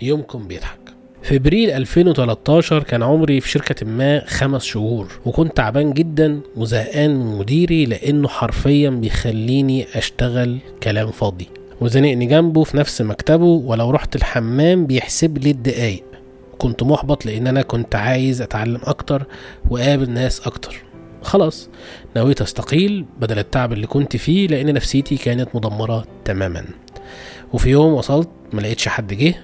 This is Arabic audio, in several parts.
يومكم بيضحك. في ابريل 2013 كان عمري في شركة ما خمس شهور وكنت تعبان جدا وزهقان من مديري لأنه حرفيا بيخليني أشتغل كلام فاضي. وزنقني جنبه في نفس مكتبه ولو رحت الحمام بيحسب لي الدقايق. كنت محبط لأن أنا كنت عايز أتعلم أكتر وأقابل ناس أكتر. خلاص نويت أستقيل بدل التعب اللي كنت فيه لأن نفسيتي كانت مدمرة تماما. وفي يوم وصلت ما لقيتش حد جه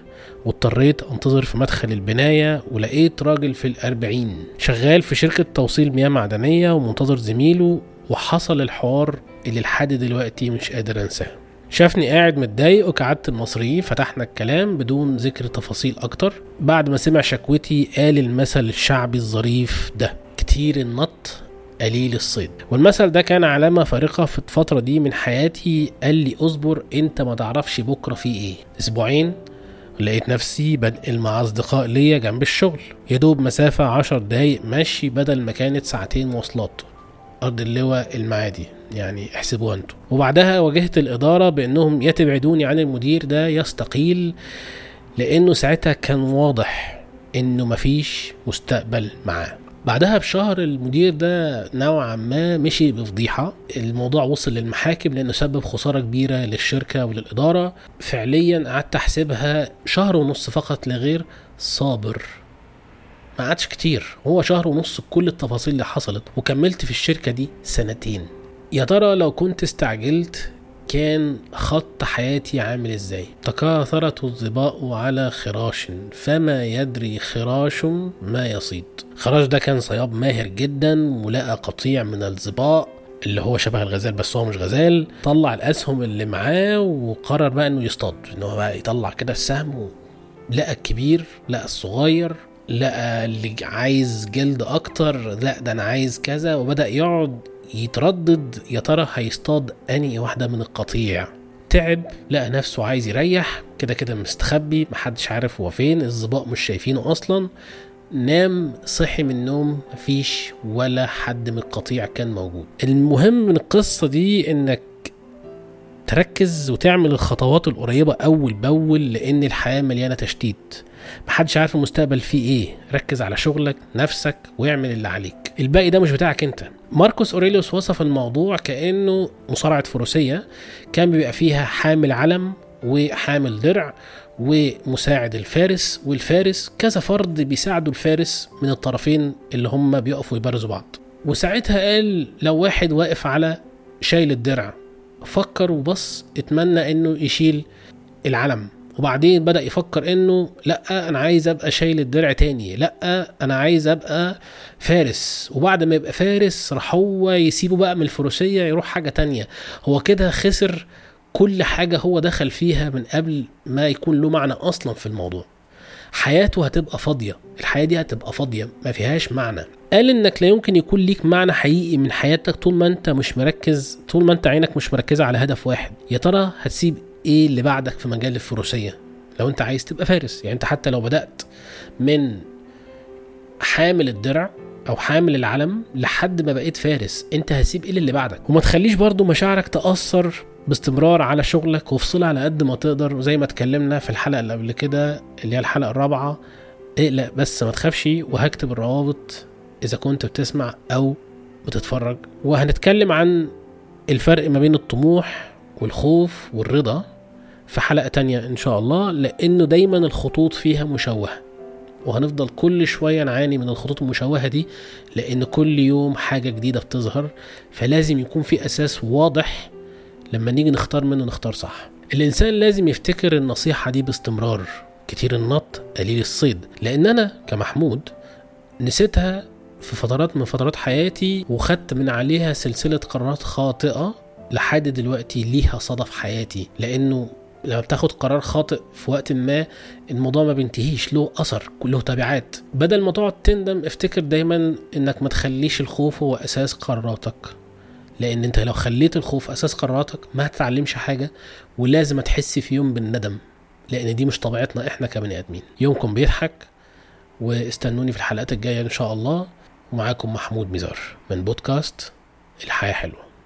واضطريت انتظر في مدخل البناية ولقيت راجل في الأربعين. شغال في شركة توصيل مياه معدنية ومنتظر زميله وحصل الحوار اللي لحد دلوقتي مش قادر انساه. شافني قاعد متضايق وكعدت المصريين فتحنا الكلام بدون ذكر تفاصيل أكتر. بعد ما سمع شكوتي قال المثل الشعبي الظريف ده كتير النط قليل الصيد. والمثل ده كان علامة فارقة في الفترة دي من حياتي. قال لي اصبر انت ما تعرفش بكرة في إيه. أسبوعين لقيت نفسي بنقل مع أصدقاء ليا جنب الشغل. يدوب مسافة عشر دقايق مشي بدل ما كانت ساعتين مواصلات. أرض اللواء المعادي يعني احسبوها أنتوا. وبعدها واجهت الإدارة بأنهم يا تبعدوني عن المدير ده يستقيل لأنه ساعتها كان واضح إنه مفيش مستقبل معاه. بعدها بشهر المدير ده نوعا ما مشي بفضيحة. الموضوع وصل للمحاكم لأنه سبب خسارة كبيرة للشركة وللإدارة. فعليا قعدت أحسبها شهر ونص فقط لا غير صابر. ما قعدش كتير. هو شهر ونص كل التفاصيل اللي حصلت وكملت في الشركة دي سنتين. يا ترى لو كنت استعجلت كان خط حياتي عامل إزاي؟ تكاثرت الظباء على خراش فما يدري خراش ما يصيد. خراش ده كان صياد ماهر جدا ولقى قطيع من الظباء اللي هو شبه الغزال بس هو مش غزال. طلع الأسهم اللي معاه وقرر بقى إنه يصطاد إن هو بقى يطلع كده السهم لقى الكبير لقى الصغير لقى اللي عايز جلد أكتر لأ ده أنا عايز كذا وبدأ يقعد يتردد يا ترى هيصطاد انهي واحدة من القطيع. تعب لقى نفسه عايز يريح كده كده مستخبي محدش عارف هو فين الظباء مش شايفينه أصلا. نام صحي من النوم مفيش ولا حد من القطيع كان موجود. المهم من القصة دي إنك تركز وتعمل الخطوات القريبة أول بأول لأن الحياة مليانة تشتيت. محدش عارف المستقبل فيه إيه. ركز على شغلك نفسك واعمل اللي عليك. الباقي ده مش بتاعك أنت. ماركوس أوريليوس وصف الموضوع كأنه مصارعة فروسية. كان بيبقى فيها حامل علم وحامل درع ومساعد الفارس والفارس كذا فرد بيساعدوا الفارس من الطرفين اللي هم بيقفوا يبارزوا بعض. وساعتها قال لو واحد واقف على شايل الدرع فكر وبص اتمنى إنه يشيل العلم. وبعدين بدأ يفكر إنه لأ أنا عايز أبقى شايل الدرع تاني. لأ أنا عايز أبقى فارس. وبعد ما يبقى فارس راح هو يسيبه بقى من الفروسية يروح حاجة تانية. هو كده خسر كل حاجة هو دخل فيها من قبل ما يكون له معنى أصلا في الموضوع. حياته هتبقى فاضية. الحياة دي هتبقى فاضية ما فيهاش معنى. قال إنك لا يمكن يكون ليك معنى حقيقي من حياتك طول ما أنت مش مركز طول ما أنت عينك مش مركزة على هدف واحد. يا ترى هتسيب إيه اللي بعدك في مجال الفروسية؟ لو أنت عايز تبقى فارس يعني أنت حتى لو بدأت من حامل الدرع أو حامل العلم لحد ما بقيت فارس أنت هتسيب إيه اللي بعدك؟ وما تخليش برضو مشاعرك تأثر باستمرار على شغلك وافصلها على قد ما تقدر. وزي ما اتكلمنا في الحلقة اللي قبل كده اللي هي الحلقة الرابعة اقلق بس ما تخافش وهكتب الروابط إذا كنت بتسمع أو بتتفرج. وهنتكلم عن الفرق ما بين الطموح والخوف والرضا في حلقة تانية إن شاء الله لأنه دايما الخطوط فيها مشوهة. وهنفضل كل شوية نعاني من الخطوط المشوهة دي لأن كل يوم حاجة جديدة بتظهر. فلازم يكون في أساس واضح لما نيجي نختار منه نختار صح. الإنسان لازم يفتكر النصيحة دي باستمرار. كتير النط قليل الصيد. لأن أنا كمحمود نسيتها في فترات من فترات حياتي وخدت من عليها سلسلة قرارات خاطئة لحد دلوقتي ليها صدى في حياتي. لأنه لما بتاخد قرار خاطئ في وقت ما الموضوع ما بينتهيش له أثر له تبعات. بدل ما تقعد تندم افتكر دايما إنك ما تخليش الخوف هو أساس قراراتك. لأن انت لو خليت الخوف أساس قراراتك ما هتتعلمش حاجة ولازم تحس في يوم بالندم لأن دي مش طبيعتنا إحنا كبني ادمين. يومكم بيضحك واستنوني في الحلقات الجاية إن شاء الله. ومعاكم محمود ميزار من بودكاست الحياة حلوة.